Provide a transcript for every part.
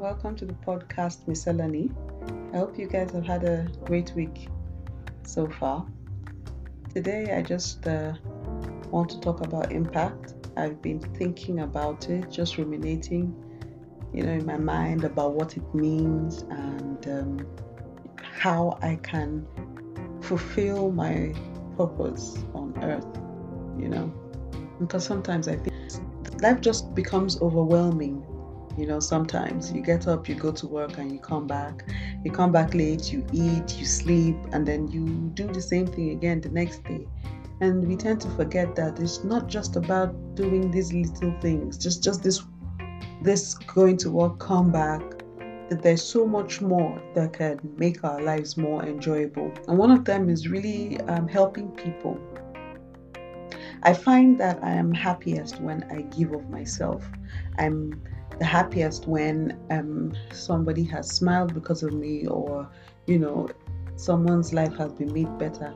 welcome to the podcast Miscellany. I hope you guys have had a great week so far. Today, I just uh, want to talk about impact. I've been thinking about it, just ruminating, you know, in my mind about what it means and um, how I can fulfill my purpose on earth, you know, because sometimes I think life just becomes overwhelming you know sometimes you get up you go to work and you come back. You come back late you eat you sleep and then you do the same thing again the next day. And we tend to forget that it's not just about doing these little things. Just just this this going to work come back that there's so much more that can make our lives more enjoyable. And one of them is really um, helping people I find that I am happiest when I give of myself. I'm the happiest when um, somebody has smiled because of me, or you know, someone's life has been made better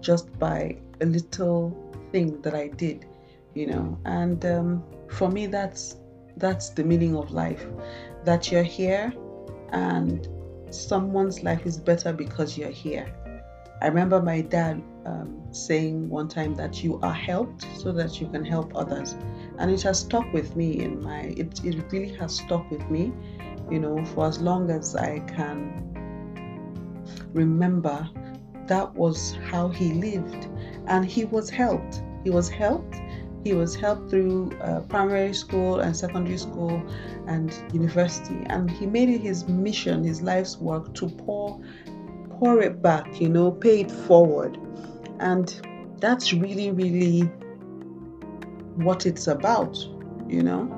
just by a little thing that I did, you know. And um, for me, that's that's the meaning of life. That you're here, and someone's life is better because you're here. I remember my dad um, saying one time that you are helped so that you can help others, and it has stuck with me. In my, it, it really has stuck with me, you know, for as long as I can remember. That was how he lived, and he was helped. He was helped. He was helped through uh, primary school and secondary school and university, and he made it his mission, his life's work to pour pour it back, you know, pay it forward. And that's really, really what it's about, you know.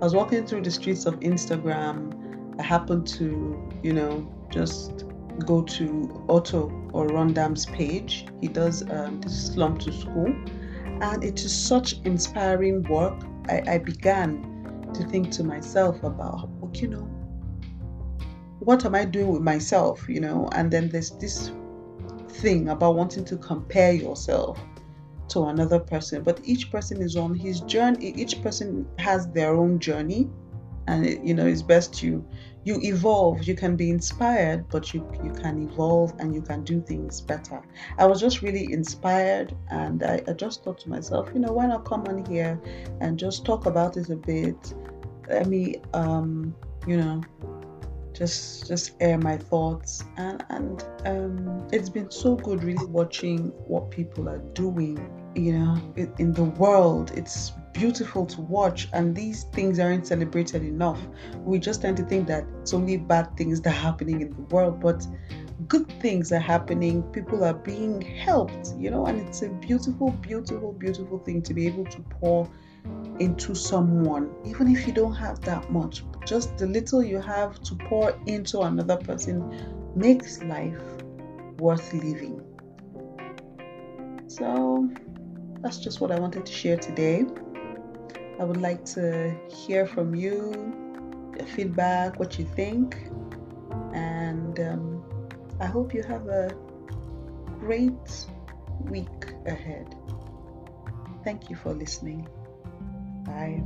I was walking through the streets of Instagram. I happened to, you know, just go to Otto Orondaam's page. He does um, this slum to school, and it is such inspiring work. I, I began to think to myself about, you know, what am I doing with myself, you know? And then there's this thing about wanting to compare yourself to another person, but each person is on his journey. Each person has their own journey, and it, you know it's best you you evolve. You can be inspired, but you you can evolve and you can do things better. I was just really inspired, and I, I just thought to myself, you know, why not come on here and just talk about it a bit? Let me, um, you know, just just air my thoughts. And and um, it's been so good really watching what people are doing you know in, in the world. It's beautiful to watch. And these things aren't celebrated enough. We just tend to think that it's only bad things that are happening in the world but good things are happening. People are being helped you know and it's a beautiful beautiful beautiful thing to be able to pour into someone, even if you don't have that much, just the little you have to pour into another person makes life worth living. So that's just what I wanted to share today. I would like to hear from you, your feedback, what you think, and um, I hope you have a great week ahead. Thank you for listening. Bye.